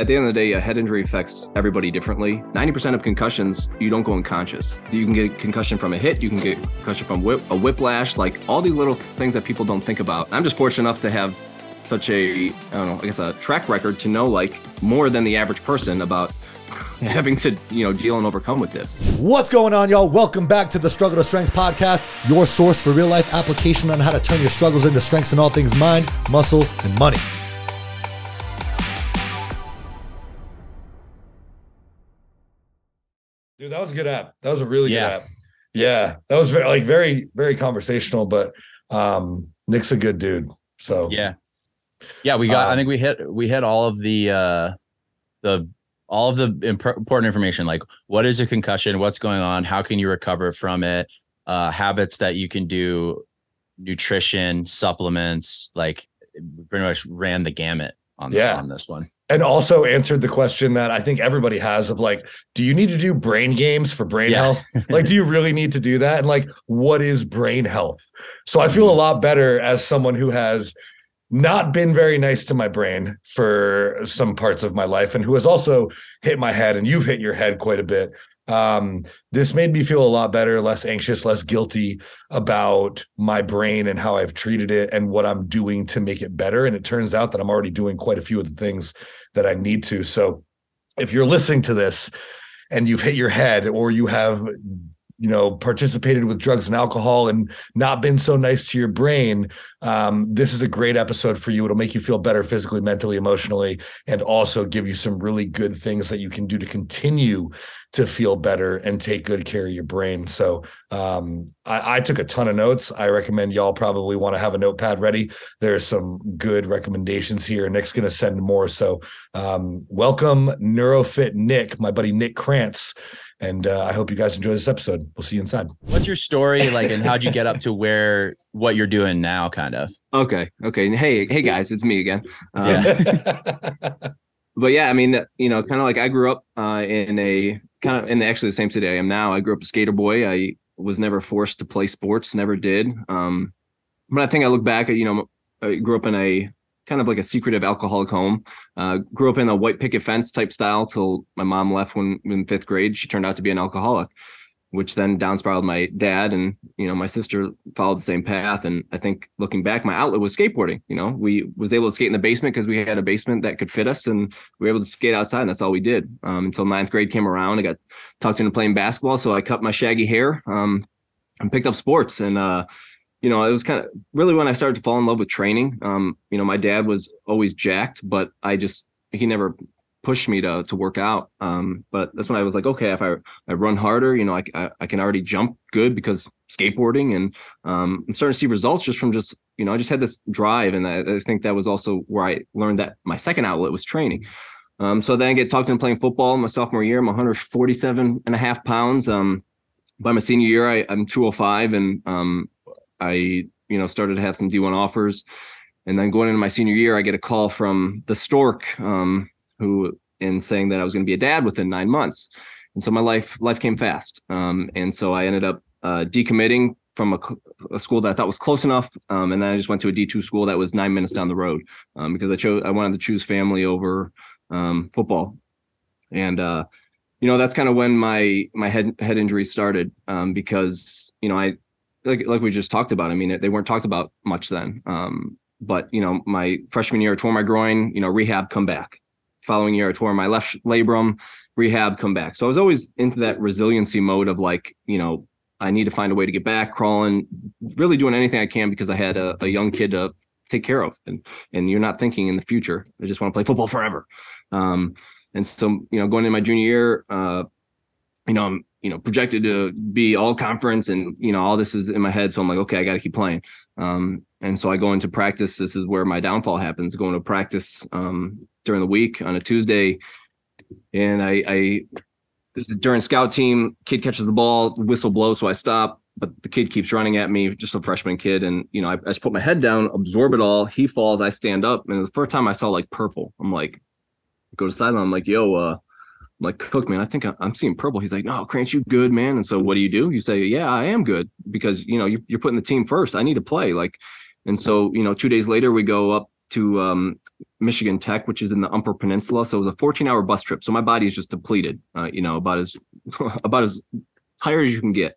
at the end of the day, a head injury affects everybody differently. 90% of concussions, you don't go unconscious. So you can get concussion from a hit, you can get concussion from whip, a whiplash, like all these little things that people don't think about. I'm just fortunate enough to have such a, I don't know, I guess a track record to know like more than the average person about having to, you know, deal and overcome with this. What's going on, y'all? Welcome back to the Struggle to Strength podcast, your source for real life application on how to turn your struggles into strengths in all things mind, muscle, and money. Dude, that was a good app. That was a really Yeah. good app. Yeah, that was very, like very, very conversational. But um, Nick's a good dude. So Yeah. Yeah, we got I Um, think we hit we hit all of the uh the all of the imp- important information like what is a concussion, what's going on, how can you recover from it, uh habits that you can do, nutrition, supplements, like we pretty much ran the gamut on Yeah. on this one. And also answered the question that I think everybody has of like, do you need to do brain games for brain Yeah. health? Like, do you really need to do that? And like, what is brain health? So I feel a lot better as someone who has not been very nice to my brain for some parts of my life and who has also hit my head and you've hit your head quite a bit. Um, this made me feel a lot better, less anxious, less guilty about my brain and how I've treated it and what I'm doing to make it better. And it turns out that I'm already doing quite a few of the things that I need to. So if you're listening to this and you've hit your head or you have you know participated with drugs and alcohol and not been so nice to your brain um, this is a great episode for you. It'll make you feel better physically mentally emotionally and also give you some really good things that you can do to continue to feel better and take good care of your brain. So um, I, I took a ton of notes. I recommend y'all probably want to have a notepad ready. There's some good recommendations here. Nick's going to send more. So um, welcome neurofit nick my buddy nick krantz and uh, I hope you guys enjoy this episode. We'll see you inside. What's your story like and how'd you get up to where what you're doing now kind of? Okay. Okay. Hey, hey guys, it's me again. Um, Yeah. but yeah, I mean, you know, kind of like I grew up uh, in a kind of in actually the same city I am now. I grew up a skater boy. I was never forced to play sports, never did. Um, but I think I look back at, you know, I grew up in a kind of like a secretive alcoholic home. Uh, grew up in a white picket fence type style till my mom left when in fifth grade. She turned out to be an alcoholic, which then down spiraled my dad and you know my sister followed the same path. And I think looking back, my outlet was skateboarding. You know, we was able to skate in the basement because we had a basement that could fit us, and we were able to skate outside. And that's all we did um, until ninth grade came around. I got tucked into playing basketball, so I cut my shaggy hair um, and picked up sports and. uh you know, it was kind of really when I started to fall in love with training. Um, you know, my dad was always jacked, but I just he never pushed me to to work out. Um, but that's when I was like, okay, if I I run harder, you know, I I, I can already jump good because skateboarding, and um, I'm starting to see results just from just you know, I just had this drive, and I, I think that was also where I learned that my second outlet was training. Um, so then I get talked into playing football my sophomore year. I'm 147 and a half pounds. Um, by my senior year, I, I'm 205, and um, I, you know, started to have some D1 offers. And then going into my senior year, I get a call from the Stork, um, who in saying that I was going to be a dad within nine months. And so my life life came fast. Um, and so I ended up uh, decommitting from a, a school that I thought was close enough. Um, and then I just went to a D2 school that was nine minutes down the road um, because I chose I wanted to choose family over um, football. And uh, you know that's kind of when my my head head injury started um, because you know I like like we just talked about. I mean, they weren't talked about much then. Um, but you know, my freshman year, I tore my groin. You know, rehab, come back. Following year, I tore my left labrum, rehab, come back. So I was always into that resiliency mode of like, you know, I need to find a way to get back, crawling, really doing anything I can because I had a, a young kid to take care of, and and you're not thinking in the future. I just want to play football forever. Um, and so you know, going into my junior year, uh, you know, I'm you know projected to be all conference and you know all this is in my head. So i'm like okay i got to keep playing. Um, and so i go into practice. This is where my downfall happens going to practice um, during the week on a tuesday. And i i during scout team. Kid catches the ball whistle blows so i stop but the kid keeps running at me just a freshman kid. And you know I, I just put my head down absorb it all. He falls i stand up. And the first time i saw like purple. I'm like go to sideline. I'm like yo uh I'm like, Cook, man, I think I'm seeing purple. He's like, no, Krantz, you good, man. And so what do you do? You say, yeah, I am good because, you know, you, you're putting the team first. I need to play. Like, and so, you know, two days later, we go up to um, Michigan Tech, which is in the Upper Peninsula. So it was a 14 hour bus trip. So my body is just depleted, uh, you know, about as about as tired as you can get.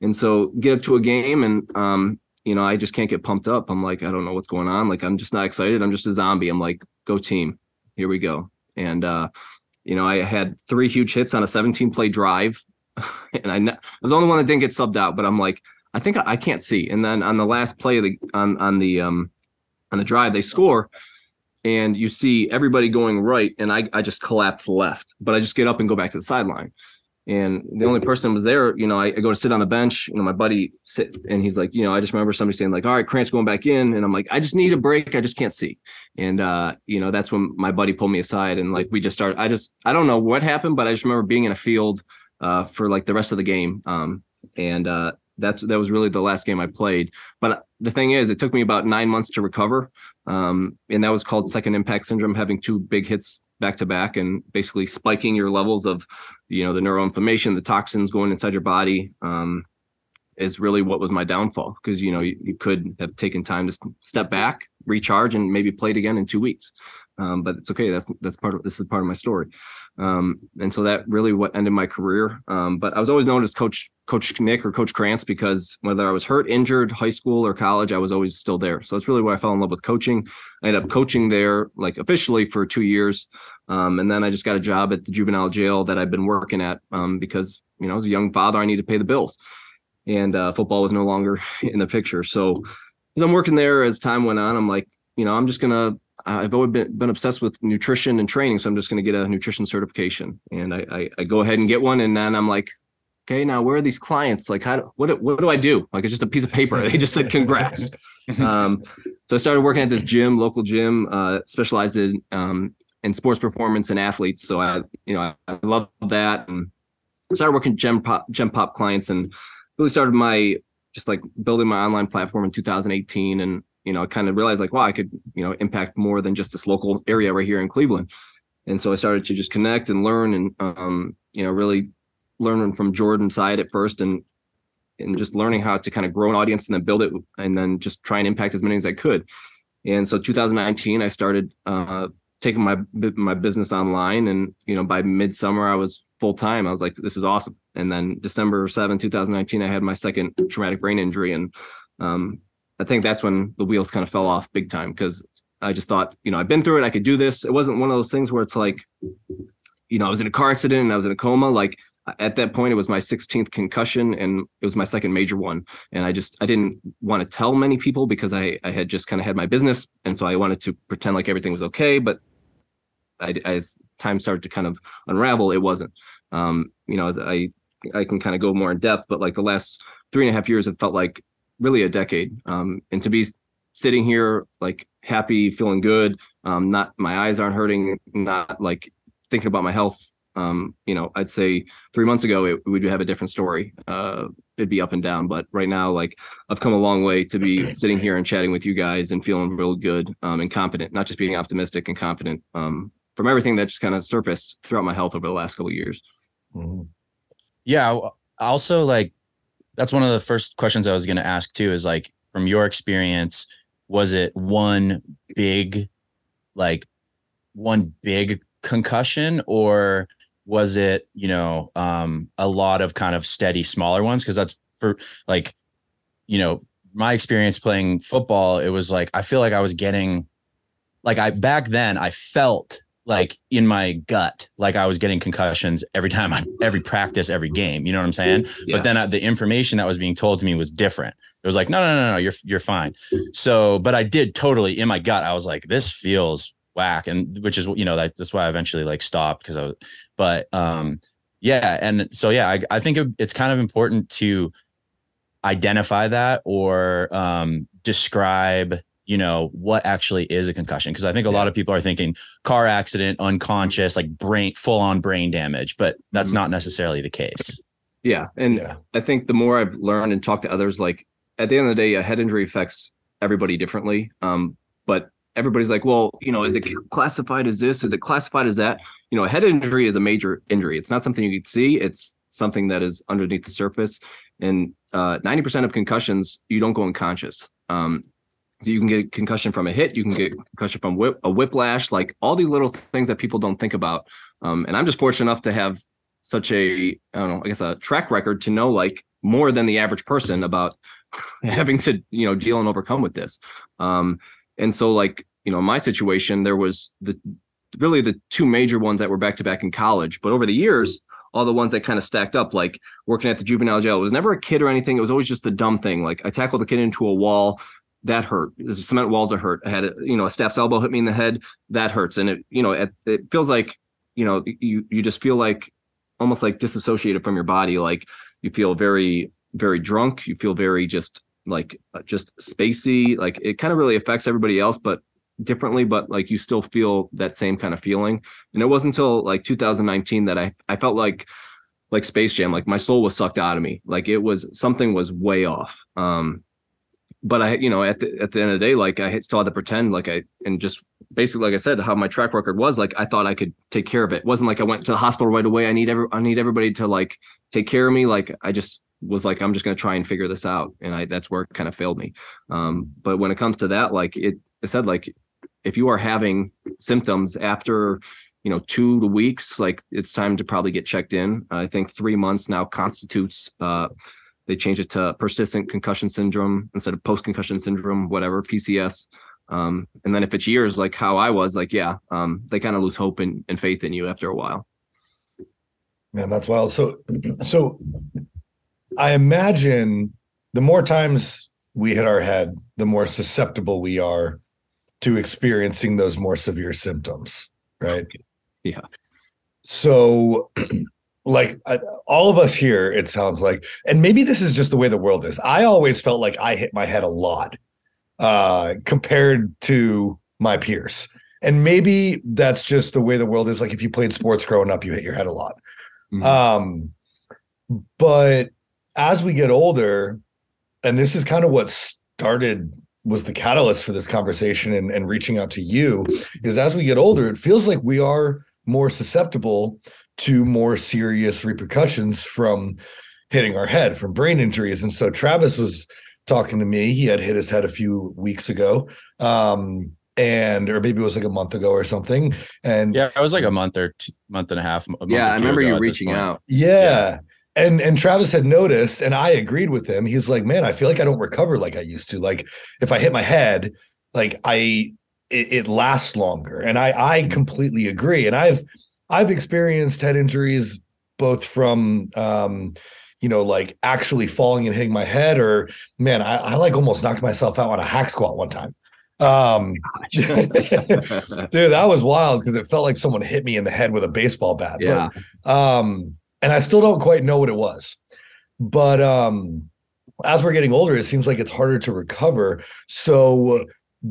And so get up to a game and um, you know, I just can't get pumped up. I'm like, I don't know what's going on. Like I'm just not excited. I'm just a zombie. I'm like, go team. Here we go. And uh, you know, I had three huge hits on a 17 play drive. and I, I was the only one that didn't get subbed out, but I'm like, I think I, I can't see. And then on the last play the on on the um on the drive, they score and you see everybody going right and I, I just collapse left but i just get up and go back to the sideline and the only person was there you know I, I, go to sit on the bench you know my buddy sit and he's like you know i just remember somebody saying like all right Krantz going back in and i'm like i just need a break i just can't see and uh you know that's when my buddy pulled me aside and like we just started i just i don't know what happened but i just remember being in a field uh for like the rest of the game um and uh that's that was really the last game I played. But the thing is, it took me about nine months to recover, um, and that was called second impact syndrome, having two big hits back to back, and basically spiking your levels of, you know, the neuroinflammation, the toxins going inside your body. Um, is really what was my downfall because you know you, you, could have taken time to step back recharge and maybe play it again in two weeks. Um, but it's okay. That's that's part of this is part of my story. Um, and so that really what ended my career. Um, but i was always known as coach coach nick or coach krantz because whether i was hurt injured high school or college i was always still there. So that's really where i fell in love with coaching. I ended up coaching there like officially for two years. Um, and then i just got a job at the juvenile jail that i've been working at um, because you know as a young father i need to pay the bills. And uh, football was no longer in the picture. So as I'm working there, as time went on, I'm like, you know, I'm just gonna. I've always been, been obsessed with nutrition and training, so I'm just gonna get a nutrition certification, and I, I, I go ahead and get one, and then I'm like, okay, now where are these clients? Like, how what what do I do? Like, it's just a piece of paper. They just said congrats. um, so I started working at this gym, local gym, uh, specialized in um, in sports performance and athletes. So I, you know, I, I love that, and started working gen pop gen pop clients and really started my just like building my online platform in 2018 and you know i kind of realized like wow i could you know impact more than just this local area right here in cleveland. And so i started to just connect and learn and um you know really learning from Jordan Syatt at first and and just learning how to kind of grow an audience and then build it and then just try and impact as many as i could. And so 2019 i started uh taking my my business online and you know by midsummer i was full time i was like this is awesome. And then december 7 2019 i had my second traumatic brain injury and um, i think that's when the wheels kind of fell off big time because i just thought you know i've been through it i could do this. It wasn't one of those things where it's like you know i was in a car accident and i was in a coma. Like at that point it was my 16th concussion and it was my second major one. And i just i didn't want to tell many people because i i had just kind of had my business. And so i wanted to pretend like everything was okay but I, as time started to kind of unravel, it wasn't. Um, you know, I I can kind of go more in depth, but like the last three and a half years, have felt like really a decade. Um, and to be sitting here like happy, feeling good, um, not my eyes aren't hurting, not like thinking about my health. Um, you know, I'd say three months ago it would have a different story. Uh, it'd be up and down, but right now, like I've come a long way to be sitting here and chatting with you guys and feeling real good um, and confident, not just being optimistic and confident um, from everything that just kind of surfaced throughout my health over the last couple years. Mm-hmm. Yeah. Also, like that's one of the first questions I was going to ask too. Is like from your experience, was it one big, like one big concussion, or was it you know um, a lot of kind of steady smaller ones? Because that's for like you know my experience playing football. It was like I feel like I was getting like I back then I felt like in my gut, like I was getting concussions every time I every practice, every game. You know what I'm saying? Yeah. But then uh, the information that was being told to me was different. It was like, no, no, no, no, you're you're fine. So, but I did totally in my gut. I was like, this feels whack, and which is you know that, that's why I eventually like stopped because I was. But um, yeah, and so yeah, I I think it's kind of important to identify that or um describe you know what actually is a concussion because i think a yeah. lot of people are thinking car accident unconscious like brain full on brain damage but that's mm-hmm. not necessarily the case yeah and yeah. i think the more i've learned and talked to others like at the end of the day a head injury affects everybody differently um, but everybody's like well you know is it classified as this is it classified as that you know a head injury is a major injury it's not something you can see it's something that is underneath the surface and uh, 90% of concussions you don't go unconscious um, So you can get concussion from a hit, you can get concussion from whip, a whiplash, like all these little things that people don't think about. Um, and I'm just fortunate enough to have such a, I don't know, I guess a track record to know like more than the average person about having to, you know, deal and overcome with this. Um, and so like, you know, my situation, there was the really the two major ones that were back to back in college, but over the years, all the ones that kind of stacked up, like working at the juvenile jail. It was never a kid or anything. It was always just a dumb thing. Like I tackled a kid into a wall, that hurt. The cement walls are hurt. I had a, you know a staff's elbow hit me in the head, that hurts. And it you know it, it feels like you know you you just feel like almost like disassociated from your body. Like you feel very very drunk. You feel very just like uh, just spacey. Like it kind of really affects everybody else, but differently but like you still feel that same kind of feeling and it wasn't until like 2019 that i i felt like like space jam like my soul was sucked out of me like it was something was way off um but i you know at the at the end of the day like i still had to pretend like i and just basically like i said how my track record was like i thought i could take care of it. it wasn't like i went to the hospital right away. I need every i need everybody to like take care of me. Like i just was like i'm just going to try and figure this out. And i that's where it kind of failed me. Um but when it comes to that like it I said like if you are having symptoms after you know two to weeks like it's time to probably get checked in. I think three months now constitutes uh they changed it to persistent concussion syndrome instead of post concussion syndrome whatever pcs um and then if it's years like how i was like yeah um they kind of lose hope and, and faith in you after a while man that's wild so so i imagine the more times we hit our head the more susceptible we are to experiencing those more severe symptoms, right? Yeah. So, like all of us here, it sounds like, and maybe this is just the way the world is. I always felt like I hit my head a lot uh, compared to my peers. And maybe that's just the way the world is. Like if you played sports growing up, you hit your head a lot. Mm-hmm. Um, but as we get older, and this is kind of what started was the catalyst for this conversation and, and reaching out to you is as we get older, it feels like we are more susceptible to more serious repercussions from hitting our head from brain injuries. And so Travis was talking to me. He had hit his head a few weeks ago. Um, and or maybe it was like a month ago or something. And yeah, it was like a month or two, month and a half. A yeah, I remember you reaching out. Yeah. yeah and and Travis had noticed, and I agreed with him. He's like, "Man, I feel like I don't recover like I used to. Like if I hit my head, like I it, it lasts longer." And I I mm-hmm. completely agree. And I've I've experienced head injuries both from um you know like actually falling and hitting my head, or man, I, I like almost knocked myself out on a hack squat one time. Um, dude, that was wild because it felt like someone hit me in the head with a baseball bat. Yeah. But, um, and I still don't quite know what it was. But um, as we're getting older, it seems like it's harder to recover. So,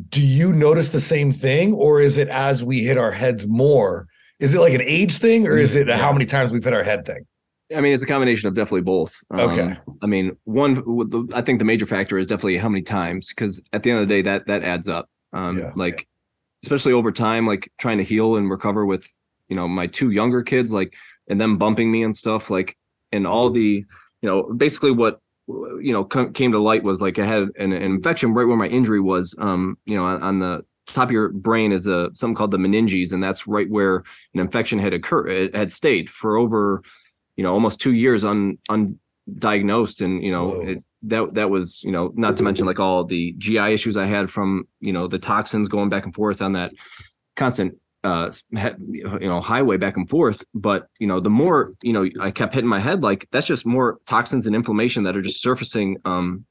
do you notice the same thing, or is it as we hit our heads more? Is it like an age thing, or is it yeah. how many times we've hit our head thing? I mean, it's a combination of definitely both. Um, okay. I mean, one, I think the major factor is definitely how many times, because at the end of the day, that that adds up. Um, yeah, like, yeah. especially over time, like trying to heal and recover with, you know, my two younger kids, like and them bumping me and stuff like and all the you know basically what you know came to light was like I had an, an infection right where my injury was um you know on, on, the top of your brain is a something called the meninges and that's right where an infection had occurred had stayed for over you know almost two years un undiagnosed. And you know it, that that was you know not to mention like all the GI issues I had from you know the toxins going back and forth on that constant uh you know highway back and forth. But you know the more you know i kept hitting my head like that's just more toxins and inflammation that are just surfacing um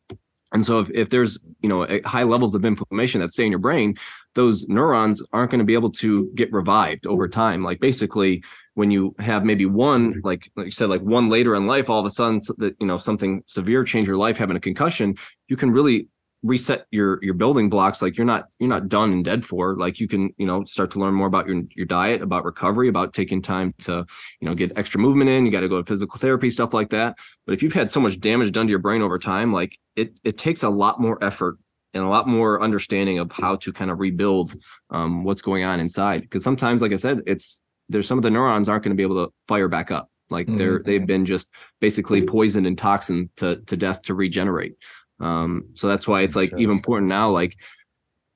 and so if, if there's you know high levels of inflammation that stay in your brain those neurons aren't going to be able to get revived over time. Like basically when you have maybe one mm-hmm. like like you said like one later in life all of a sudden that you know something severe change your life having a concussion you can really reset your your building blocks like you're not you're not done and dead for. Like you can you know start to learn more about your your diet about recovery about taking time to you know get extra movement in. You got to go to physical therapy stuff like that. But if you've had so much damage done to your brain over time like it it takes a lot more effort and a lot more understanding of how to kind of rebuild um, what's going on inside. Because sometimes like i said it's there's some of the neurons aren't going to be able to fire back up. Like they're mm-hmm. they've been just basically poisoned and toxin to to death to regenerate um, so that's why it's like even important now, like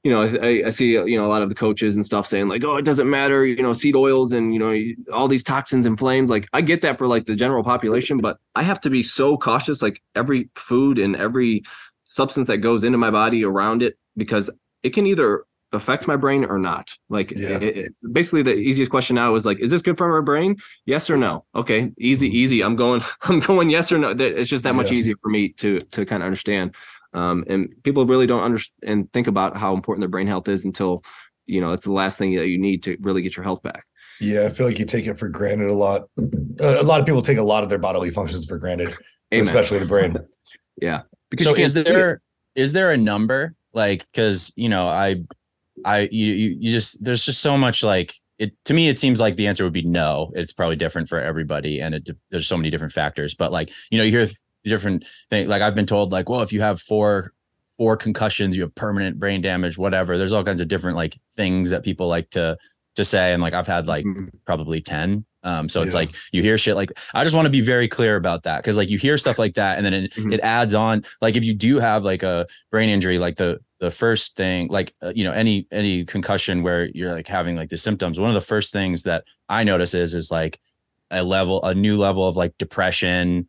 you know, I, I, see, you know, a lot of the coaches and stuff saying like, oh, it doesn't matter, you know, seed oils and, you know, all these toxins and flames. Like, I get that for like the general population, but I have to be so cautious, like every food and every substance that goes into my body around it, because it can either affect my brain or not. Like, yeah. it, it, basically, the easiest question now is like, is this good for my brain? Yes or no? Okay, easy, mm-hmm. easy. I'm going, I'm going yes or no. It's just that much yeah. easier for me to to kind of understand. Um, and people really don't understand and think about how important their brain health is until you know it's the last thing that you need to really get your health back. Yeah, I feel like you take it for granted a lot. Uh, a lot of people take a lot of their bodily functions for granted, Amen. especially the brain. yeah. Because so is there is there a number like because you know I I you you just there's just so much like it to me it seems like the answer would be no it's probably different for everybody and it, there's so many different factors but like you know you hear different thing. Like I've been told, like, well, if you have four four concussions, you have permanent brain damage, whatever. There's all kinds of different like things that people like to to say. And like I've had like mm-hmm. probably 10. Um, so it's yeah. like you hear shit like I just want to be very clear about that because like you hear stuff like that and then it, mm-hmm. it adds on like if you do have like a brain injury like the the first thing like uh, you know any any concussion where you're like having like the symptoms one of the first things that I notice is is like a level a new level of like depression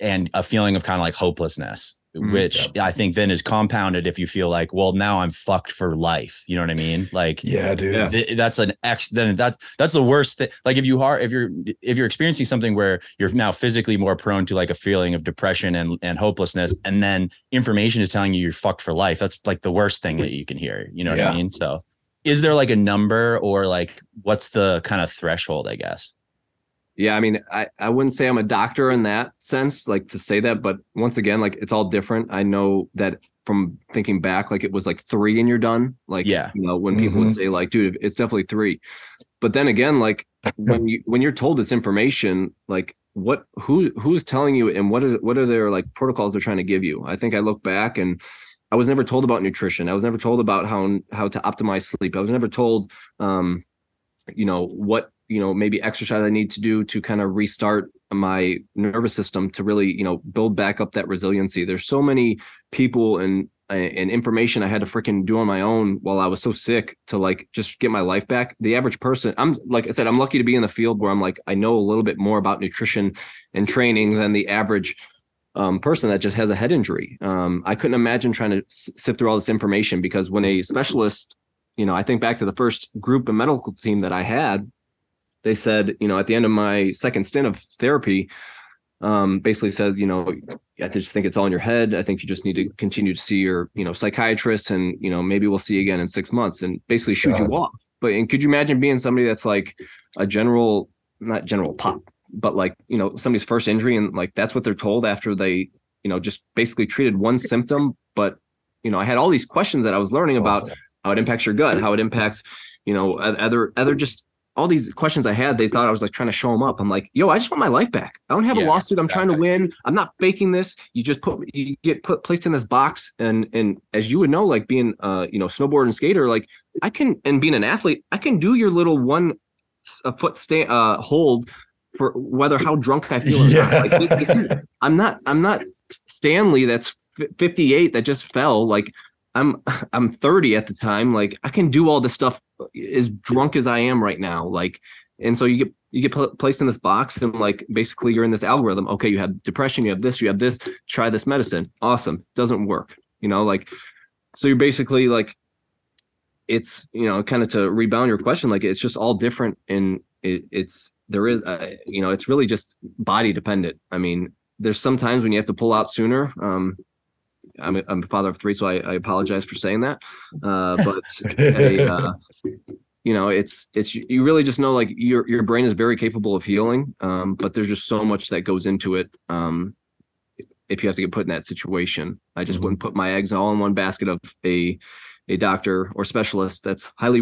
and a feeling of kind of like hopelessness mm, which yeah. I think then is compounded if you feel like, well, now I'm fucked for life. You know what I mean? Like, yeah, dude, th- that's an ex. Then that's that's the worst thing. Like, if you are if you're if you're experiencing something where you're now physically more prone to like a feeling of depression and and hopelessness, and then information is telling you you're fucked for life. That's like the worst thing that you can hear. You know what yeah. I mean? So, is there like a number or like what's the kind of threshold? I guess. Yeah, I mean, I, I wouldn't say I'm a doctor in that sense, like to say that, but once again, like it's all different. I know that from thinking back, like it was like three and you're done. Like, yeah, you know, when people mm-hmm. would say like, dude, it's definitely three. But then again, like when you when you're told this information, like what who who's telling you and what are what are their like protocols they're trying to give you? I think I look back and I was never told about nutrition. I was never told about how how to optimize sleep. I was never told um, you know, what you know maybe exercise i need to do to kind of restart my nervous system to really you know build back up that resiliency. There's so many people and and information i had to freaking do on my own while i was so sick to like just get my life back. The average person i'm like i said i'm lucky to be in the field where i'm like i know a little bit more about nutrition and training than the average um, person that just has a head injury. Um, i couldn't imagine trying to sift through all this information because when a specialist you know i think back to the first group and medical team that i had they said, you know, at the end of my second stint of therapy, um, basically said, you know, I just think it's all in your head. I think you just need to continue to see your, you know, psychiatrist and, you know, maybe we'll see you again in six months and basically shoot God. you off. But and could you imagine being somebody that's like a general, not general pop, but like, you know, somebody's first injury and like that's what they're told after they, you know, just basically treated one symptom. But, you know, I had all these questions that I was learning about how it impacts your gut, how it impacts, you know, other other just all these questions I had, they thought I was like trying to show them up. I'm like, yo, I just want my life back. I don't have yeah, a lawsuit. I'm exactly. trying to win. I'm not faking this. You just put you get put placed in this box, and and as you would know, like being uh you know snowboard and skater, like I can and being an athlete, I can do your little one a foot stay uh hold for whether how drunk I feel. yeah. Like, this, this is, I'm not I'm not Stanley. That's 58 that just fell. Like I'm I'm 30 at the time. Like I can do all this stuff as drunk as I am right now. Like, and so you get you get pl- placed in this box and like basically you're in this algorithm. Okay, you have depression, you have this, you have this. Try this medicine. Awesome, doesn't work. You know, like so you're basically like it's you know kind of to rebound your question. Like it's just all different and it, it's there is uh, you know it's really just body dependent. I mean, there's sometimes when you have to pull out sooner. Um, I'm a, I'm a father of three, so I, I apologize for saying that. Uh, but a, uh, you know, it's it's you really just know like your your brain is very capable of healing, um, but there's just so much that goes into it. Um, if you have to get put in that situation, I just mm-hmm. wouldn't put my eggs all in one basket of a a doctor or specialist that's highly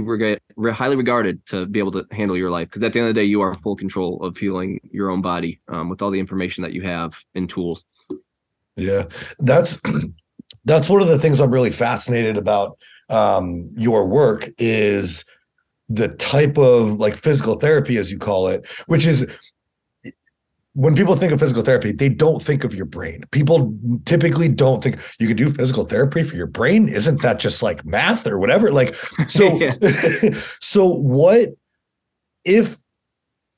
highly regarded to be able to handle your life because at the end of the day you are full control of healing your own body um, with all the information that you have and tools yeah that's that's one of the things I'm really fascinated about um, your work is the type of like physical therapy, as you call it, which is when people think of physical therapy, they don't think of your brain. People typically don't think you can do physical therapy for your brain. Isn't that just like math or whatever? Like, so, so what if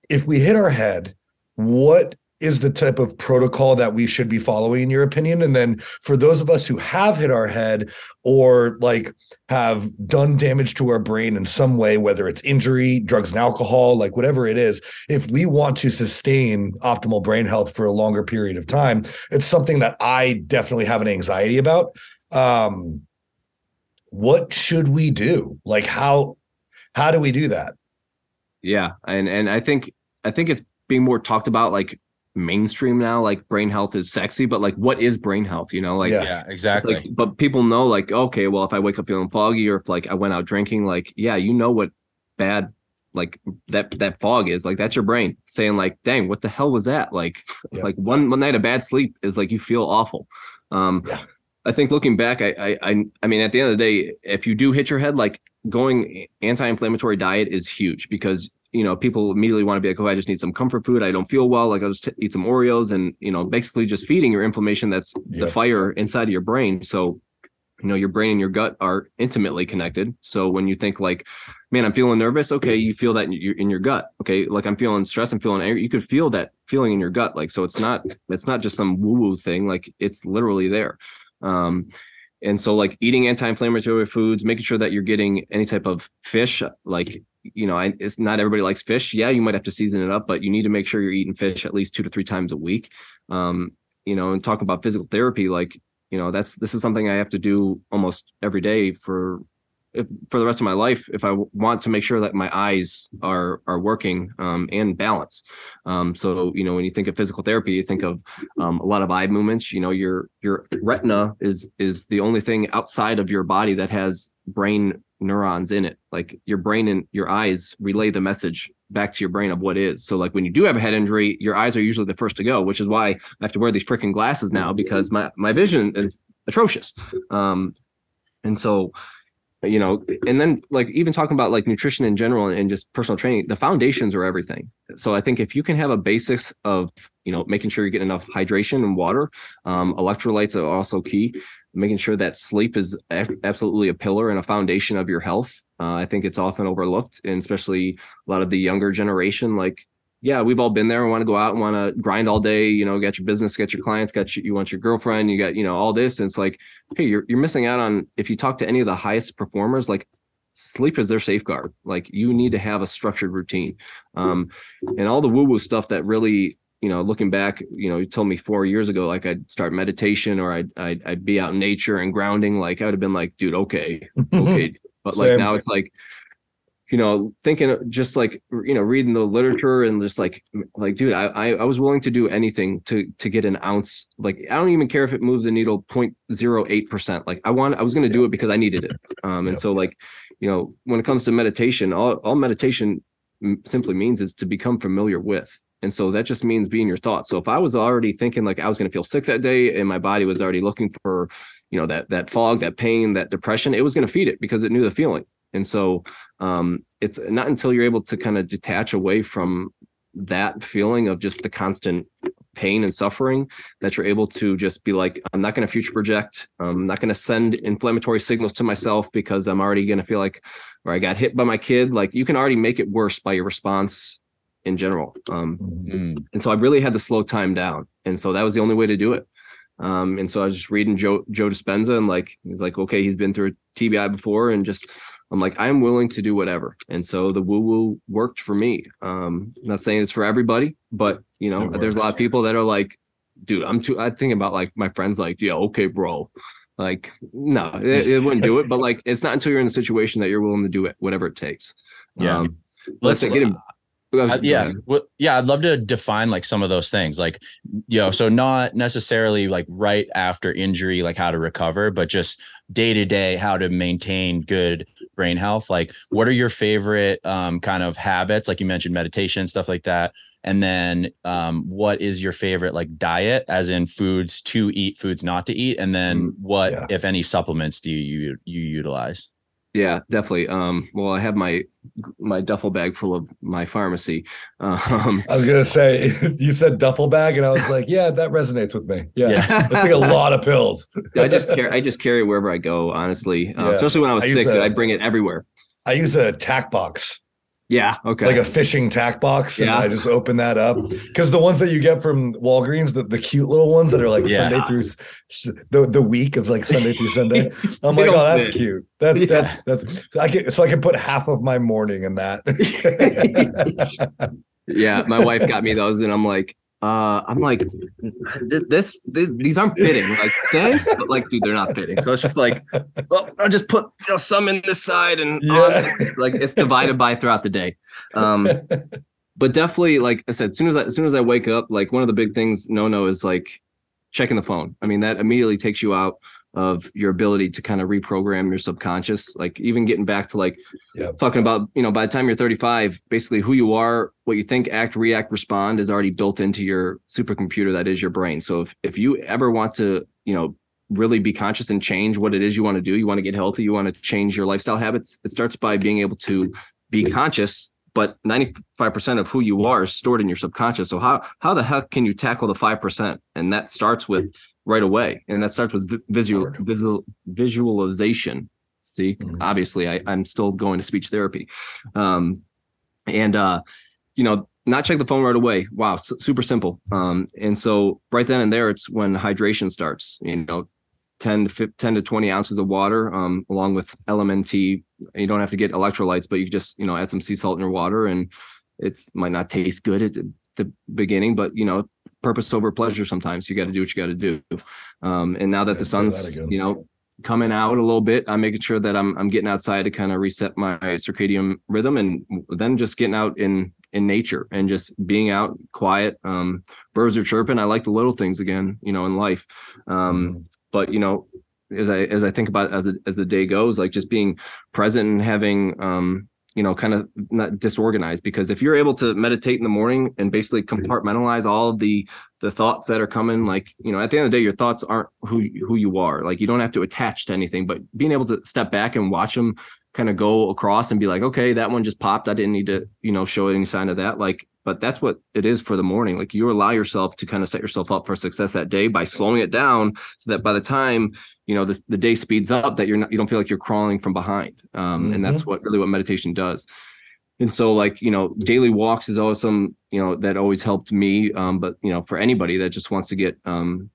if we hit our head? What is the type of protocol that we should be following in your opinion? And then for those of us who have hit our head or like have done damage to our brain in some way whether it's injury drugs and alcohol like whatever it is if we want to sustain optimal brain health for a longer period of time it's something that i definitely have an anxiety about. Um what should we do? Like how how do we do that? Yeah and and i think i think it's being more talked about like mainstream now like brain health is sexy but like what is brain health you know like yeah, yeah exactly like, but people know like okay well if i wake up feeling foggy or if like i went out drinking like yeah you know what bad like that that fog is like that's your brain saying like dang what the hell was that like yeah. like one one night of bad sleep is like you feel awful um yeah. i think looking back I, I i mean at the end of the day if you do hit your head like going anti-inflammatory diet is huge because you know, people immediately want to be like, oh, I just need some comfort food. I don't feel well. Like I'll just t- eat some Oreos and, you know, basically just feeding your inflammation. That's the fire inside of your brain. So, you know, your brain and your gut are intimately connected. So when you think like, man, I'm feeling nervous. Okay. You feel that in your, in your gut. Okay. Like I'm feeling stress. I'm feeling angry. You could feel that feeling in your gut. Like, so it's not, it's not just some woo woo thing. Like it's literally there. Um, and so like eating anti-inflammatory foods, making sure that you're getting any type of fish, like you know, I, it's not everybody likes fish. Yeah, you might have to season it up, but you need to make sure you're eating fish at least two to three times a week. Um, you know, and talk about physical therapy, like, you know, that's this is something I have to do almost every day for if, for the rest of my life if I want to make sure that my eyes are are working um, and balance. Um, so you know when you think of physical therapy, you think of um, a lot of eye movements. You know your your retina is is the only thing outside of your body that has brain neurons in it. Like your brain and your eyes relay the message back to your brain of what is. So like when you do have a head injury, your eyes are usually the first to go, which is why I have to wear these freaking glasses now because my my vision is atrocious. Um, and so you know and then like even talking about like nutrition in general and just personal training the foundations are everything. So i think if you can have a basics of you know making sure you're getting enough hydration and water um, electrolytes are also key. Making sure that sleep is absolutely a pillar and a foundation of your health uh, i think it's often overlooked and especially a lot of the younger generation like yeah, we've all been there. We want to go out and want to grind all day. You know, get your business, get your clients, got you, you want your girlfriend, you got you know all this. And it's like, hey, you're you're missing out on if you talk to any of the highest performers, like sleep is their safeguard. Like you need to have a structured routine, um, and all the woo woo stuff that really you know looking back you know you told me four years ago like i'd start meditation or i'd i'd, I'd be out in nature and grounding like i would have been like dude okay okay but like now it's like you know, thinking just like you know, reading the literature and just like like, dude, I I was willing to do anything to to get an ounce. Like, I don't even care if it moves the needle 0.08 percent. Like, I want I was going to do it because I needed it. Um, and so like, you know, when it comes to meditation, all all meditation simply means is to become familiar with. And so that just means being your thoughts. So if I was already thinking like I was going to feel sick that day and my body was already looking for, you know, that that fog, that pain, that depression, it was going to feed it because it knew the feeling. And so um, it's not until you're able to kind of detach away from that feeling of just the constant pain and suffering that you're able to just be like i'm not going to future project. I'm not going to send inflammatory signals to myself because i'm already going to feel like or i got hit by my kid. Like you can already make it worse by your response in general um, mm-hmm. and so i really had to slow time down and so that was the only way to do it. Um, and so i was just reading joe joe dispenza and like he's like okay he's been through tbi before and just I'm like, I'm willing to do whatever. And so the woo woo worked for me. Um, not saying it's for everybody, but you know, there's a lot of people that are like, dude, I'm too, I think about like my friends, like, yeah, okay, bro. Like, no, it, it wouldn't do it. But like, it's not until you're in a situation that you're willing to do it, whatever it takes. Yeah. Um, let's, let's get him. Uh, yeah well, yeah i'd love to define like some of those things like you know so not necessarily like right after injury like how to recover but just day to day how to maintain good brain health. Like what are your favorite um, kind of habits? Like you mentioned meditation stuff like that. And then um, what is your favorite like diet as in foods to eat foods not to eat? And then mm, what yeah. if any supplements do you you utilize Yeah, definitely. Um, well, I have my my duffel bag full of my pharmacy. Um, I was gonna say you said duffel bag, and I was like, yeah, that resonates with me. Yeah, Yeah. it's like a lot of pills. I just carry I just carry it wherever I go. Honestly, uh, Yeah. especially when I was I sick, a- I bring it everywhere. I use a tack box, Yeah. Okay. like a fishing tack box, and Yeah. I just open that up because the ones that you get from Walgreens, the, the cute little ones that are like Yeah. Sunday through the the week of like Sunday through Sunday. I'm like, oh, that's fit. cute. That's Yeah. that's that's. So I can so I can put half of my morning in that. yeah, my wife got me those, and I'm like, uh, I'm like, "Th- this, these aren't fitting. Like, thanks, but like, dude, they're not fitting. So it's just like, well, I'll just put you know, some in this side, and Yeah. this. like it's divided by throughout the day. Um, but definitely, like I said, as soon as I, as soon as I wake up, like one of the big things, no, no, is like checking the phone. I mean, that immediately takes you out of your ability to kind of reprogram your subconscious. Like even getting back to like Yep. talking about, you know, by the time you're 35, basically who you are, what you think, act, react, respond is already built into your supercomputer that is your brain. So if if you ever want to, you know, really be conscious and change what it is you want to do, you want to get healthy, you want to change your lifestyle habits, it starts by being able to be conscious but 95% of who you are is stored in your subconscious. So how how the heck can you tackle the 5%? And that starts with right away. And that starts with visual visual visualization. See, Mhm. obviously I, I'm still going to speech therapy. Um and uh you know not check the phone right away wow su- super simple um and so right then and there it's when hydration starts you know 10 to 15, 10 to 20 ounces of water um along with lmnt you don't have to get electrolytes but you just you know add some sea salt in your water and it's might not taste good at the beginning but you know purpose over pleasure sometimes. You got to do what you got to do. Um and now that Yeah, the say that sun's you know coming out a little bit i'm making sure that i'm i'm getting outside to kind of reset my circadian rhythm and then just getting out in in nature and just being out quiet. Um birds are chirping. I like the little things again you know in life. Um but you know as i as i think about as the, as the day goes like just being present and having um you know kind of not disorganized because if you're able to meditate in the morning and basically mm-hmm. compartmentalize all the the thoughts that are coming like you know at the end of the day your thoughts aren't who who you are. Like you don't have to attach to anything but being able to step back and watch them kind of go across and be like okay that one just popped. I didn't need to you know show any sign of that. Like but that's what it is for the morning. Like you allow yourself to kind of set yourself up for success that day by slowing it down so that by the time you know this, the day speeds up that you're not you don't feel like you're crawling from behind um and that's what really what meditation does and so like you know daily walks is always some you know that always helped me um but you know for anybody that just wants to get um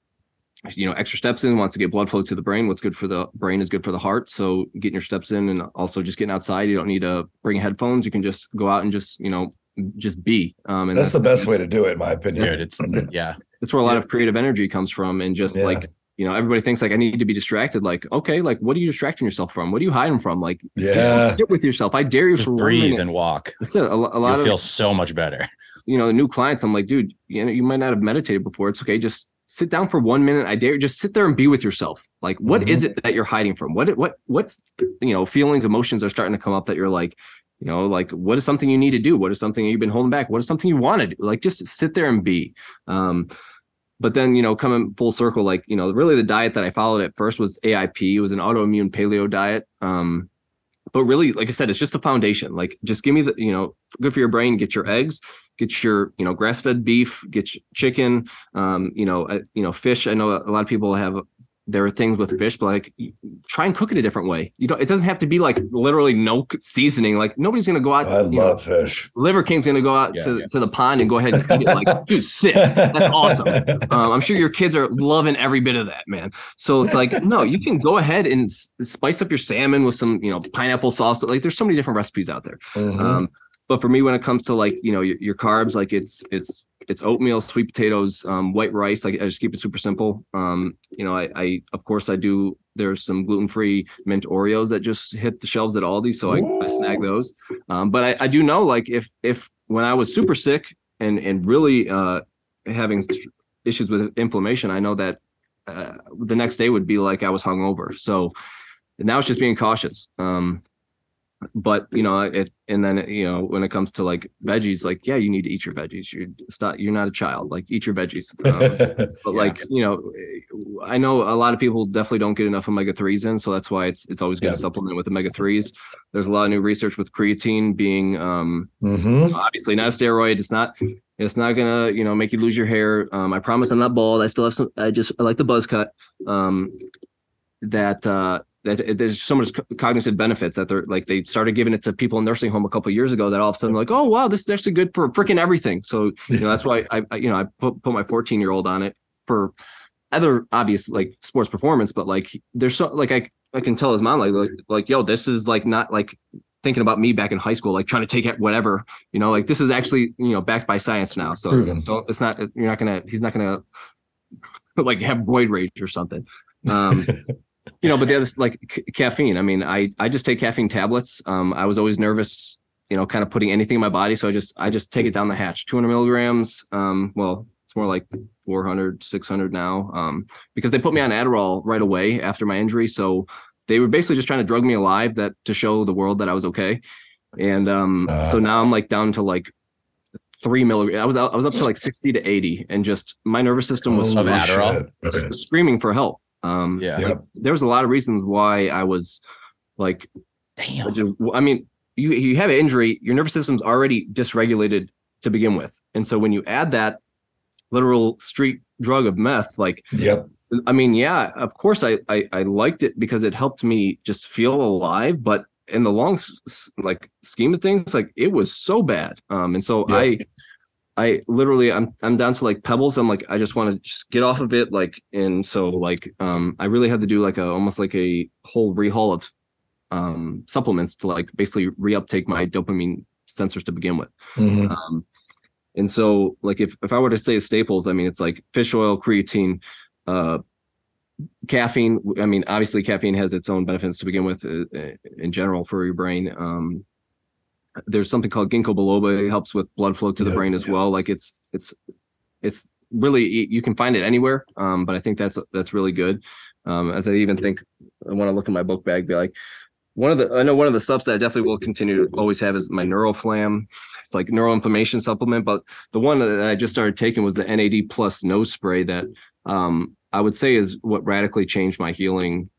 you know extra steps in wants to get blood flow to the brain what's good for the brain is good for the heart so getting your steps in and also just getting outside you don't need to bring headphones you can just go out and just you know just be um and That's the best way to do it, in my opinion. Dude, it's yeah. that's where a lot Yeah. of creative energy comes from and just Yeah. like you know everybody thinks like i need to be distracted like okay like what are you distracting yourself from? What are you hiding from? Like just Yeah. sit with yourself. I dare you Just breathe and walk. That's it. A, a lot of feel so much better. you know the new clients i'm like dude you know you might not have meditated before. It's okay. Just sit down for one minute. I dare you just sit there and be with yourself. Like what is it that you're hiding from? What what what's you know feelings emotions are starting to come up that you're like you know like what is something you need to do? What is something you've been holding back? What is something you want to do? Like just sit there and be. Um but then you know coming full circle like you know really the diet that i followed at first was aip it was an autoimmune paleo diet. Um but really like i said it's just the foundation. Like just give me the you know good for your brain get your eggs get your you know grass-fed beef get chicken um you know uh, you know fish. I know a lot of people have there are things with fish but like try and cook it a different way you don't it doesn't have to be like literally no seasoning like nobody's gonna go out I you know, love fish. liver king's gonna go out Yeah, to, yeah. to the pond and go ahead and eat it like dude sit that's awesome um, I'm sure your kids are loving every bit of that, man. So it's like, no, you can go ahead and s- spice up your salmon with some, you know, pineapple sauce. Like, there's so many different recipes out there. Mhm. Um, but for me, when it comes to like, you know, your, your carbs, like it's it's it's oatmeal, sweet potatoes, um, white rice. Like I just keep it super simple. Um, you know, I, I of course I do. There's some gluten free mint Oreos that just hit the shelves at Aldi, so I, I snag those. Um, but I, I do know like if if when I was super sick and and really uh having issues with inflammation, I know that uh, the next day would be like I was hungover. So now it's just being cautious. Um, but you know it and then you know when it comes to like veggies like yeah you need to eat your veggies. You're not you're not a child. Like eat your veggies. Um, but Yeah. like you know i know a lot of people definitely don't get enough omega-3s in so that's why it's it's always good Yeah. to supplement with omega-3s there's a lot of new research with creatine being um Mhm. obviously not a steroid. It's not it's not gonna you know make you lose your hair. Um i promise i'm not bald. I still have some i just i like the buzz cut um that uh that there's so much cognitive benefits that they're like they started giving it to people in nursing home a couple years ago that all of a sudden like oh wow this is actually good for freaking everything so you know that's why I, I you know I put, put my 14 year old on it for other obvious like sports performance but like there's so like I I can tell his mom like like, like yo this is like not like thinking about me back in high school like trying to take it whatever you know like this is actually you know backed by science now so Proven. don't it's not you're not gonna he's not gonna like have roid rage or something um you know but the other like c- caffeine. I mean i i just take caffeine tablets. Um i was always nervous you know kind of putting anything in my body so i just i just take it down the hatch. 200 milligrams um well it's more like 400 600 now um because they put me on adderall right away after my injury so they were basically just trying to drug me alive that to show the world that i was okay. And um Uh. so now i'm like down to like three milligrams i was out- i was up to like 60 to 80 and just my nervous system was Holy Adderall? screaming for help um Yeah. Yep. there was a lot of reasons why I was like, Damn. just- I mean, you you have an injury, your nervous system's already dysregulated to begin with, and so when you add that literal street drug of meth, like, Yep. I mean, yeah, of course, I I, I liked it because it helped me just feel alive, but in the long s- s- like scheme of things, like it was so bad, um, and so Yeah. I. I literally I'm I'm down to like pebbles. I'm like I just want to just get off of it like and so like um I really had to do like a almost like a whole rehaul of um supplements to like basically reuptake my dopamine sensors to begin with. Mhm. Um and so like if if I were to say staples, I mean it's like fish oil, creatine, uh caffeine. I mean obviously caffeine has its own benefits to begin with uh, uh, in general for your brain. Um there's something called ginkgo biloba. It helps with blood flow to the brain as yeah. well. Like it's it's it's really you can find it anywhere. Um, but I think that's that's really good. Um, as I even think I want to look in my book bag, be like one of the I know one of the subs that I definitely will continue to always have is my Neuroflam. It's like neuroinflammation supplement, but the one that I just started taking was the NAD plus nose spray that um I would say is what radically changed my healing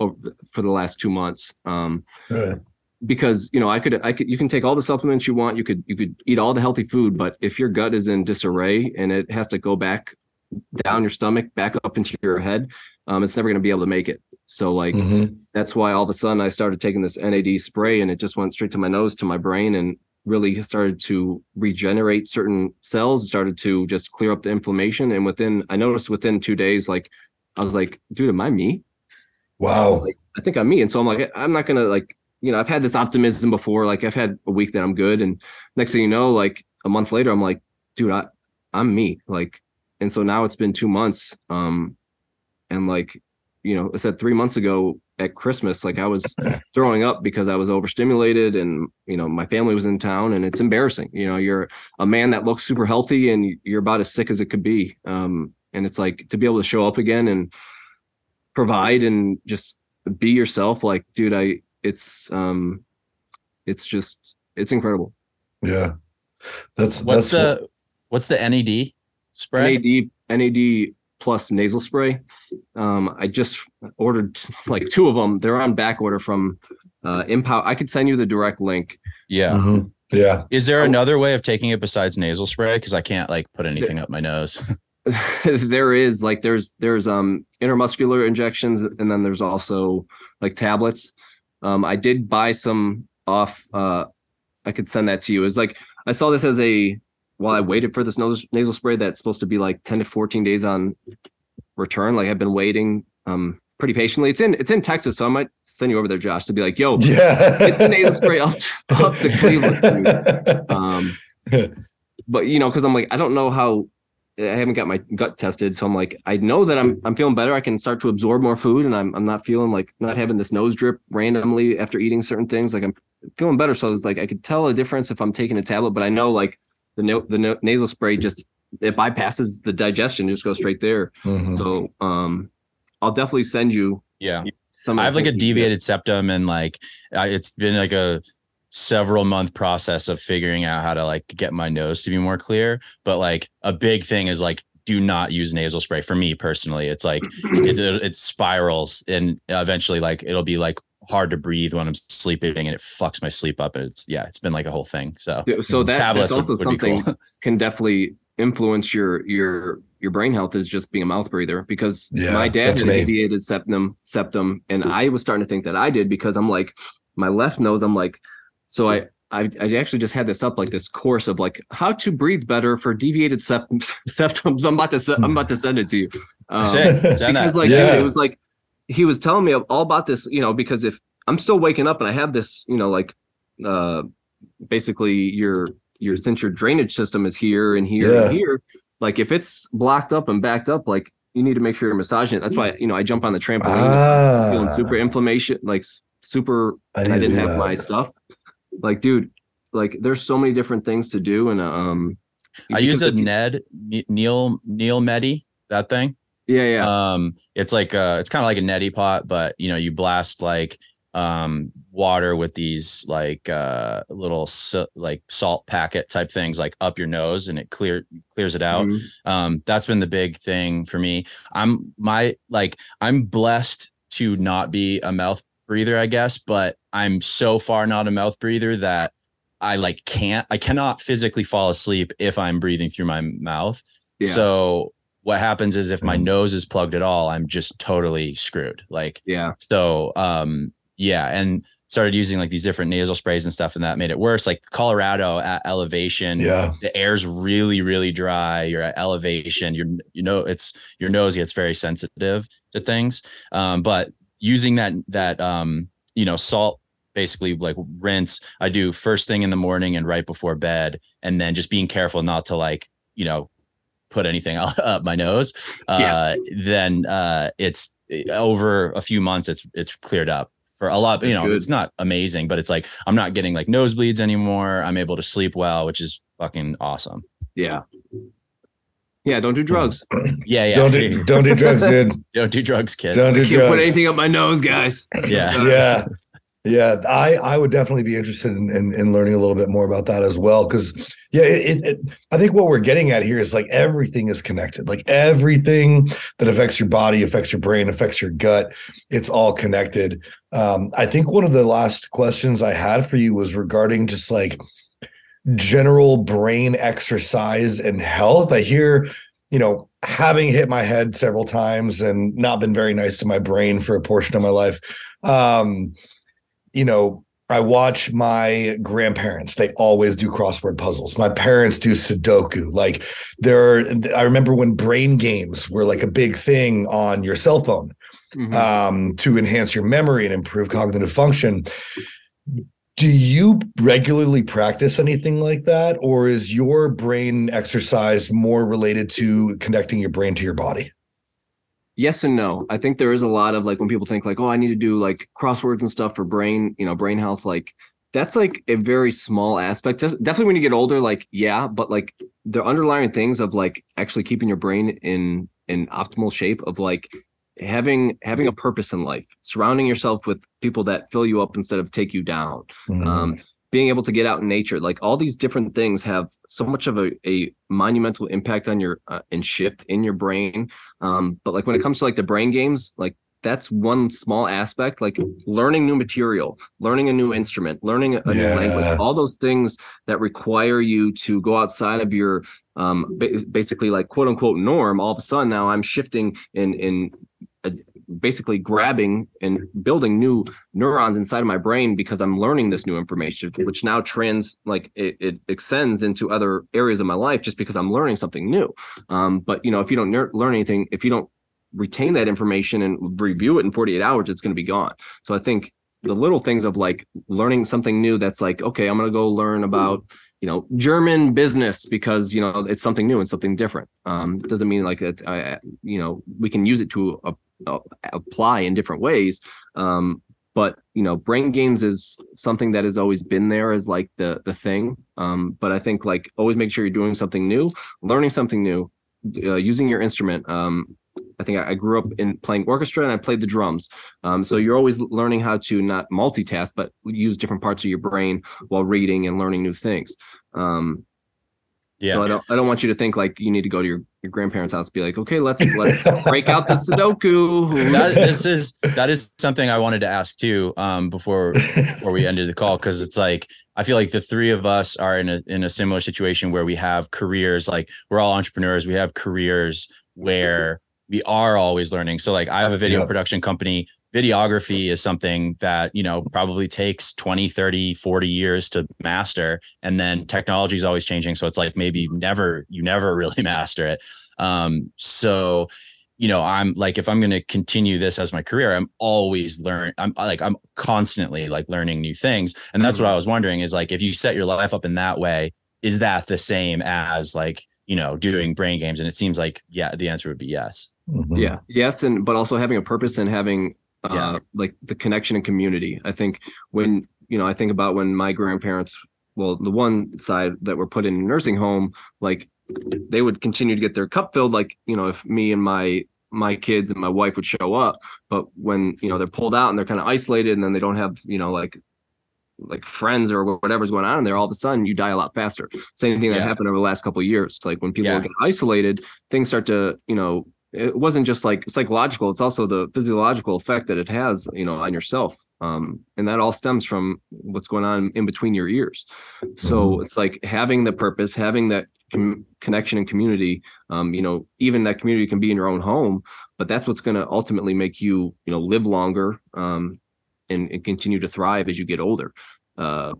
over, for the last two months. Um, Right. Because you know i could i could you can take all the supplements you want you could you could eat all the healthy food but if your gut is in disarray and it has to go back down your stomach back up into your head um it's never going to be able to make it so like Mhm. that's why all of a sudden i started taking this nad spray and it just went straight to my nose to my brain and really started to regenerate certain cells started to just clear up the inflammation and within i noticed within two days like i was like dude am i me Wow. I think I'm me. And so I'm like, I'm not gonna like, you know, I've had this optimism before. Like I've had a week that I'm good, and next thing you know, like a month later, I'm like, dude, I, I'm me. Like, and so now it's been two months. Um, and like, you know, I said three months ago at Christmas, like I was throwing up because I was overstimulated, and you know, my family was in town, and it's embarrassing. You know, you're a man that looks super healthy, and you're about as sick as it could be. Um, and it's like to be able to show up again and provide and just be yourself like dude i it's um it's just it's incredible Yeah. That's What's that's the what's the NAD spray? nad nad plus nasal spray um i just ordered like two of them they're on back order from uh empower i could send you the direct link Yeah. Mhm. Yeah. Is there another way of taking it besides nasal spray? Because I can't like put anything up my nose. there is like there's there's um intermuscular injections and then there's also like tablets um i did buy some off uh i could send that to you. It's like i saw this as a while i waited for this nasal, nasal spray that's supposed to be like 10 to 14 days on return like i've been waiting um pretty patiently. It's in it's in texas so i might send you over there josh to be like yo Yeah. get the nasal spray up up to cleveland um but you know because i'm like i don't know how i haven't got my gut tested so i'm like i know that i'm i'm feeling better i can start to absorb more food and i'm, I'm not feeling like not having this nose drip randomly after eating certain things like i'm feeling better so it's like i could tell a difference if i'm taking a tablet but i know like the no, the no, nasal spray just it bypasses the digestion just goes straight there Mhm. so um i'll definitely send you yeah. some. I have like a deviated septum, and like it's been like a several month process of figuring out how to like get my nose to be more clear. But like a big thing is like do not use nasal spray. For me personally, it's like it, it spirals, and eventually like it'll be like hard to breathe when I'm sleeping, and it fucks my sleep up. And it's yeah, it's been like a whole thing. So So that tablets that's also would be something cool. can definitely influence your your your brain health is just being a mouth breather because Yeah, my dad had a deviated septum septum and I was starting to think that I did because I'm like my left nose I'm like so I I, I actually just had this up like this course of like how to breathe better for deviated septums septums I'm about to se- I'm about to send it to you um, Sick. Send that. because like Yeah. dude, it was like he was telling me all about this you know because if i'm still waking up and i have this you know like uh basically your your since your drainage system is here and here Yeah. and here like if it's blocked up and backed up like you need to make sure you're massaging it that's why you know i jump on the trampoline Ah, feeling super inflammation like super I and i didn't have that. my stuff like dude like there's so many different things to do and um I use a because if you- Ned Neil Neil Medi that thing. yeah yeah Um, it's like uh it's kind of like a neti pot, but you know, you blast like um water with these like uh little so, like salt packet type things like up your nose and it clear clears it out. Mhm. Um, that's been the big thing for me. I'm my like I'm blessed to not be a mouth breather, I guess, but I'm so far not a mouth breather that I like can't I cannot physically fall asleep if I'm breathing through my mouth. yeah So what happens is if my Mhm. nose is plugged at all, I'm just totally screwed. Like yeah so um yeah, and started using like these different nasal sprays and stuff and that made it worse. Like Colorado at elevation, Yeah. the air's really really dry, you're at elevation, you're you know it's your nose gets very sensitive to things. Um but using that that um you know salt basically like rinse. I do first thing in the morning and right before bed and then just being careful not to like you know put anything up my nose. Uh Yeah. then uh it's over a few months it's it's cleared up for a lot you know Good. it's not amazing but it's like i'm not getting like nosebleeds anymore. I'm able to sleep well which is fucking awesome. Yeah. Yeah don't do drugs. Yeah yeah. Don't do, don't do drugs, dude. don't do drugs kids. Don't do can't put anything up my nose guys. Yeah. Yeah yeah i i would definitely be interested in in, in learning a little bit more about that as well because yeah it, it- i think what we're getting at here is like everything is connected. Like everything that affects your body affects your brain affects your gut it's all connected. Um i think one of the last questions i had for you was regarding just like general brain exercise and health. I hear you know having hit my head several times and not been very nice to my brain for a portion of my life um you know i watch my grandparents they always do crossword puzzles my parents do sudoku like there are i remember when brain games were like a big thing on your cell phone Mhm. um, to enhance your memory and improve cognitive function. Do you regularly practice anything like that, or is your brain exercise more related to connecting your brain to your body? Yes and no i think there is a lot of like when people think like oh i need to do like crosswords and stuff for brain you know brain health like that's like a very small aspect definitely when you get older like yeah but like the underlying things of like actually keeping your brain in in optimal shape of like having having a purpose in life surrounding yourself with people that fill you up instead of take you down Mm-hmm. um, being able to get out in nature like all these different things have so much of a, a monumental impact on your uh, and shift in your brain um, but like when it comes to like the brain games like that's one small aspect like learning new material learning a new instrument learning a, Yeah. new language all those things that require you to go outside of your um ba- basically like quote unquote norm all of a sudden now i'm shifting in in basically grabbing and building new neurons inside of my brain because I'm learning this new information, which now trans like it, it extends into other areas of my life just because I'm learning something new. Um, but you know, if you don't learn anything, if you don't retain that information and review it in 48 hours, it's going to be gone. So I think the little things of like learning something new that's like, okay, I'm going to go learn about, you know, German business because, you know, it's something new and something different. Um, doesn't mean like that, I, you know, we can use it to uh, apply in different ways. Um, but you know, brain games is something that has always been there as like the the thing. Um, but I think like always make sure you're doing something new, learning something new, uh, using your instrument. Um, I think I, grew up in playing orchestra and I played the drums. Um, so you're always learning how to not multitask, but use different parts of your brain while reading and learning new things. Um, Yeah. So I don't I don't want you to think like you need to go to your, your grandparents' house and be like, okay, let's let's break out the Sudoku. that, this is that is something I wanted to ask too um, before before we ended the call because it's like I feel like the three of us are in a in a similar situation where we have careers like we're all entrepreneurs we have careers where we are always learning so like I have a video Yep. production company videography is something that you know probably takes 20 30 40 years to master and then technology is always changing so it's like maybe never you never really master it. Um so you know i'm like if i'm going to continue this as my career i'm always learn i'm like i'm constantly like learning new things and that's what i was wondering is like if you set your life up in that way is that the same as like you know doing brain games? And it seems like yeah the answer would be yes. Mhm. yeah yes and but also having a purpose and having uh Yeah. like the connection and community i think when you know i think about when my grandparents well the one side that were put in a nursing home like they would continue to get their cup filled like you know if me and my my kids and my wife would show up but when you know they're pulled out and they're kind of isolated and then they don't have you know like like friends or whatever's going on in there all of a sudden you die a lot faster same thing that Yeah. happened over the last couple of years like when people Yeah. get isolated things start to you know it wasn't just like psychological it's also the physiological effect that it has you know on yourself um and that all stems from what's going on in between your ears so Mhm. it's like having the purpose having that com- connection and community um you know even that community can be in your own home but that's what's going to ultimately make you you know live longer um and, and continue to thrive as you get older uh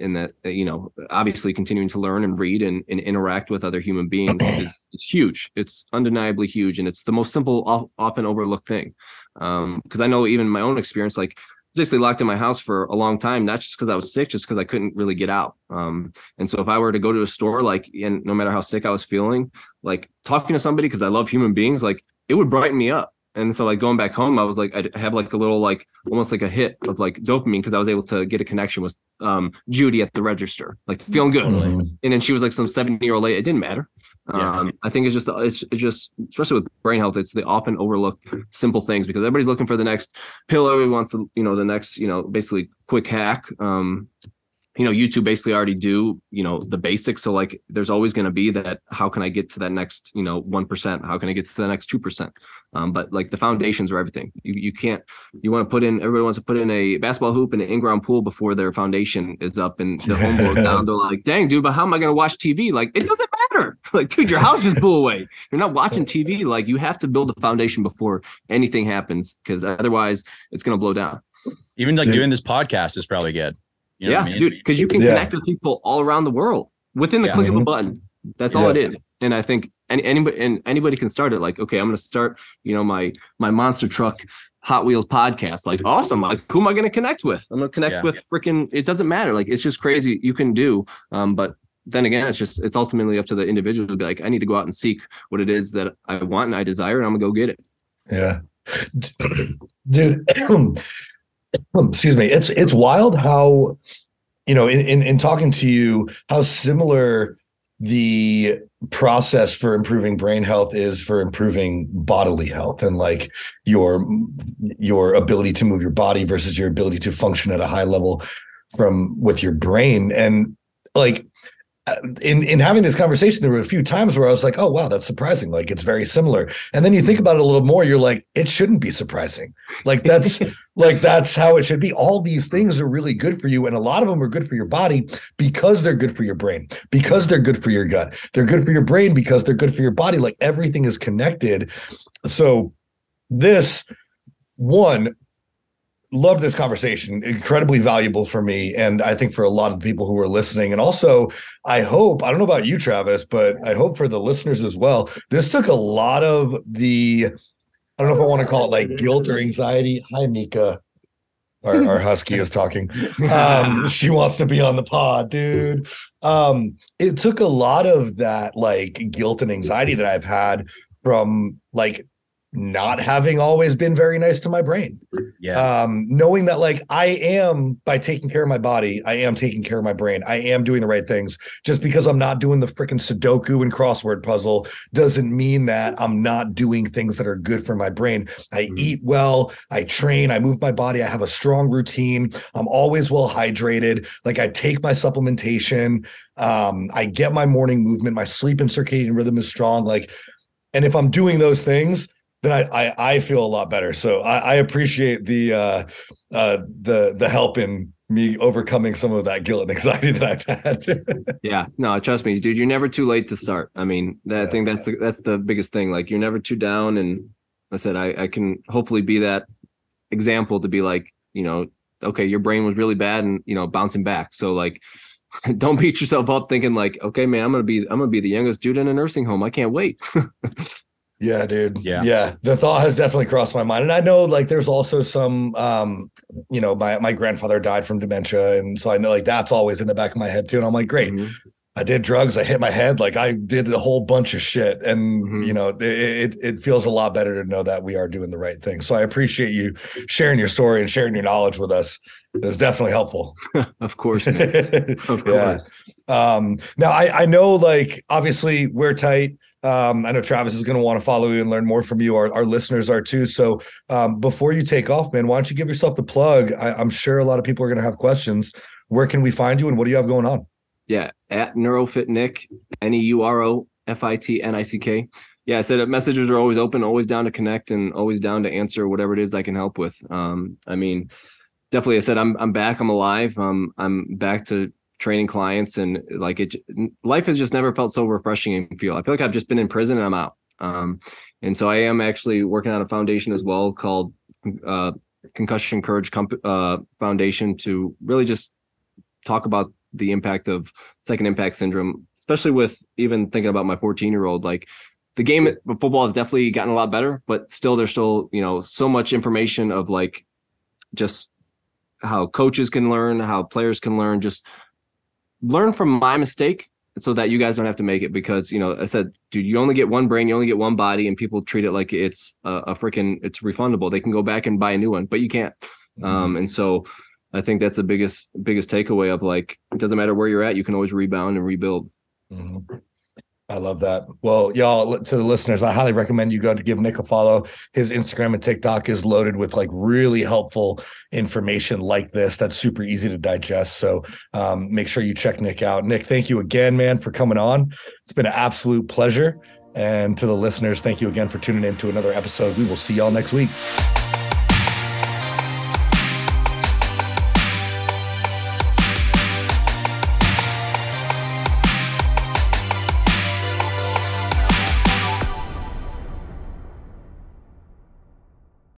and that uh, you know obviously continuing to learn and read and, and interact with other human beings is, is huge. It's undeniably huge and it's the most simple often overlooked thing. Um because i know even my own experience like basically locked in my house for a long time not just because i was sick just because i couldn't really get out. Um and so if i were to go to a store like and no matter how sick i was feeling like talking to somebody because i love human beings like it would brighten me up and so like going back home i was like i'd have like a little like almost like a hit of like dopamine because i was able to get a connection with um judy at the register like feeling good. Mhm. and then she was like some 70 year old lady. It didn't matter. Yeah. um i think it's just it's, it's just especially with brain health it's the often overlooked simple things because everybody's looking for the next pill everybody wants the you know the next you know basically quick hack. Um you know youtube basically already do you know the basics. So like there's always going to be that how can i get to that next you know 1% how can i get to the next 2% um, but like the foundations are everything. You, you can't you want to put in everybody wants to put in a basketball hoop and an in-ground pool before their foundation is up and the home goes down. They're like dang dude but how am i going to watch tv like it doesn't matter. Like dude your house just blew away. You're not watching tv like you have to build the foundation before anything happens because otherwise it's going to blow down. Even like Yeah. doing this podcast is probably good you know yeah, what I mean? dude, because you can Yeah. connect with people all around the world within the Yeah. click of a button. That's all it Yeah. is. And I think any anybody and anybody can start it. Like, okay, I'm going to start, you know, my my monster truck Hot Wheels podcast. Like, awesome. Like, who am I going to connect with? I'm going to connect Yeah. with freaking. It doesn't matter. Like, it's just crazy. You can do. Um, but then again, it's just it's ultimately up to the individual to be like, I need to go out and seek what it is that I want and I desire, and I'm gonna go get it. Yeah. Dude, Hmm, excuse me. It's it's wild how you know, in, in in talking to you, how similar the process for improving brain health is for improving bodily health and like your your ability to move your body versus your ability to function at a high level from with your brain and like Uh, in in having this conversation there were a few times where I was like oh wow that's surprising. Like it's very similar. And then you think about it a little more you're like it shouldn't be surprising. Like that's like that's how it should be. All these things are really good for you and a lot of them are good for your body because they're good for your brain because they're good for your gut. They're good for your brain because they're good for your body. Like everything is connected. So this one love this conversation. Incredibly valuable for me and i think for a lot of people who are listening. And also i hope i don't know about you travis but i hope for the listeners as well this took a lot of the i don't know if i want to call it like guilt or anxiety. Hi mika. Our, our husky is talking. Um she wants to be on the pod dude. Um it took a lot of that like guilt and anxiety that i've had from like not having always been very nice to my brain. Yeah. Um, knowing that like I am by taking care of my body, I am taking care of my brain. I am doing the right things. Just because I'm not doing the freaking Sudoku and crossword puzzle doesn't mean that I'm not doing things that are good for my brain. I Mhm. eat well, I train, I move my body, I have a strong routine. I'm always well hydrated. Like I take my supplementation, um, I get my morning movement, my sleep and circadian rhythm is strong. Like, and if I'm doing those things, then I, I I feel a lot better. So I, I appreciate the uh uh the the help in me overcoming some of that guilt and anxiety that I've had. Yeah, no, trust me, dude. You're never too late to start. I mean, that, I think that's the that's the biggest thing. Like, you're never too down. And I said, I I can hopefully be that example to be like, you know, okay, your brain was really bad, and you know, bouncing back. So like, don't beat yourself up thinking like, okay, man, I'm gonna be I'm gonna be the youngest dude in a nursing home. I can't wait. Yeah, dude. Yeah. Yeah. The thought has definitely crossed my mind. And I know like there's also some um, you know, my my grandfather died from dementia. And so I know like that's always in the back of my head too. And I'm like, great, Mhm. I did drugs, I hit my head, like I did a whole bunch of shit. And Mhm. you know, it, it it feels a lot better to know that we are doing the right thing. So I appreciate you sharing your story and sharing your knowledge with us. It was definitely helpful. Of course. Of yeah. course. Um, now I, I know like obviously we're tight. Um, I know Travis is going to want to follow you and learn more from you. Our, our listeners are too. So um, before you take off, man, why don't you give yourself the plug? I, I'm sure a lot of people are going to have questions. Where can we find you and what do you have going on? Yeah, at Neurofit Nick, N E U R O F I T N I C K. Yeah, I said that messages are always open, always down to connect, and always down to answer whatever it is I can help with. Um, I mean, definitely, I said I'm I'm back, I'm alive, um, I'm back to training clients, and like it, life has just never felt so refreshing and feel. I feel like I've just been in prison and I'm out. Um, and so I am actually working on a foundation as well called uh, Concussion Courage uh, Foundation to really just talk about the impact of second impact syndrome, especially with even thinking about my 14 year old. Like the game football has definitely gotten a lot better, but still there's still, you know, so much information of like just how coaches can learn, how players can learn, just learn from my mistake so that you guys don't have to make it because you know i said dude you only get one brain you only get one body and people treat it like it's a, a freaking it's refundable. They can go back and buy a new one but you can't. Um and so i think that's the biggest biggest takeaway of like it doesn't matter where you're at you can always rebound and rebuild. Mhm. I love that. Well, y'all, to the listeners, I highly recommend you go to give Nick a follow. His Instagram and TikTok is loaded with like really helpful information like this that's super easy to digest. So um, make sure you check Nick out. Nick, thank you again, man, for coming on. It's been an absolute pleasure. And to the listeners, thank you again for tuning in to another episode. We will see y'all next week.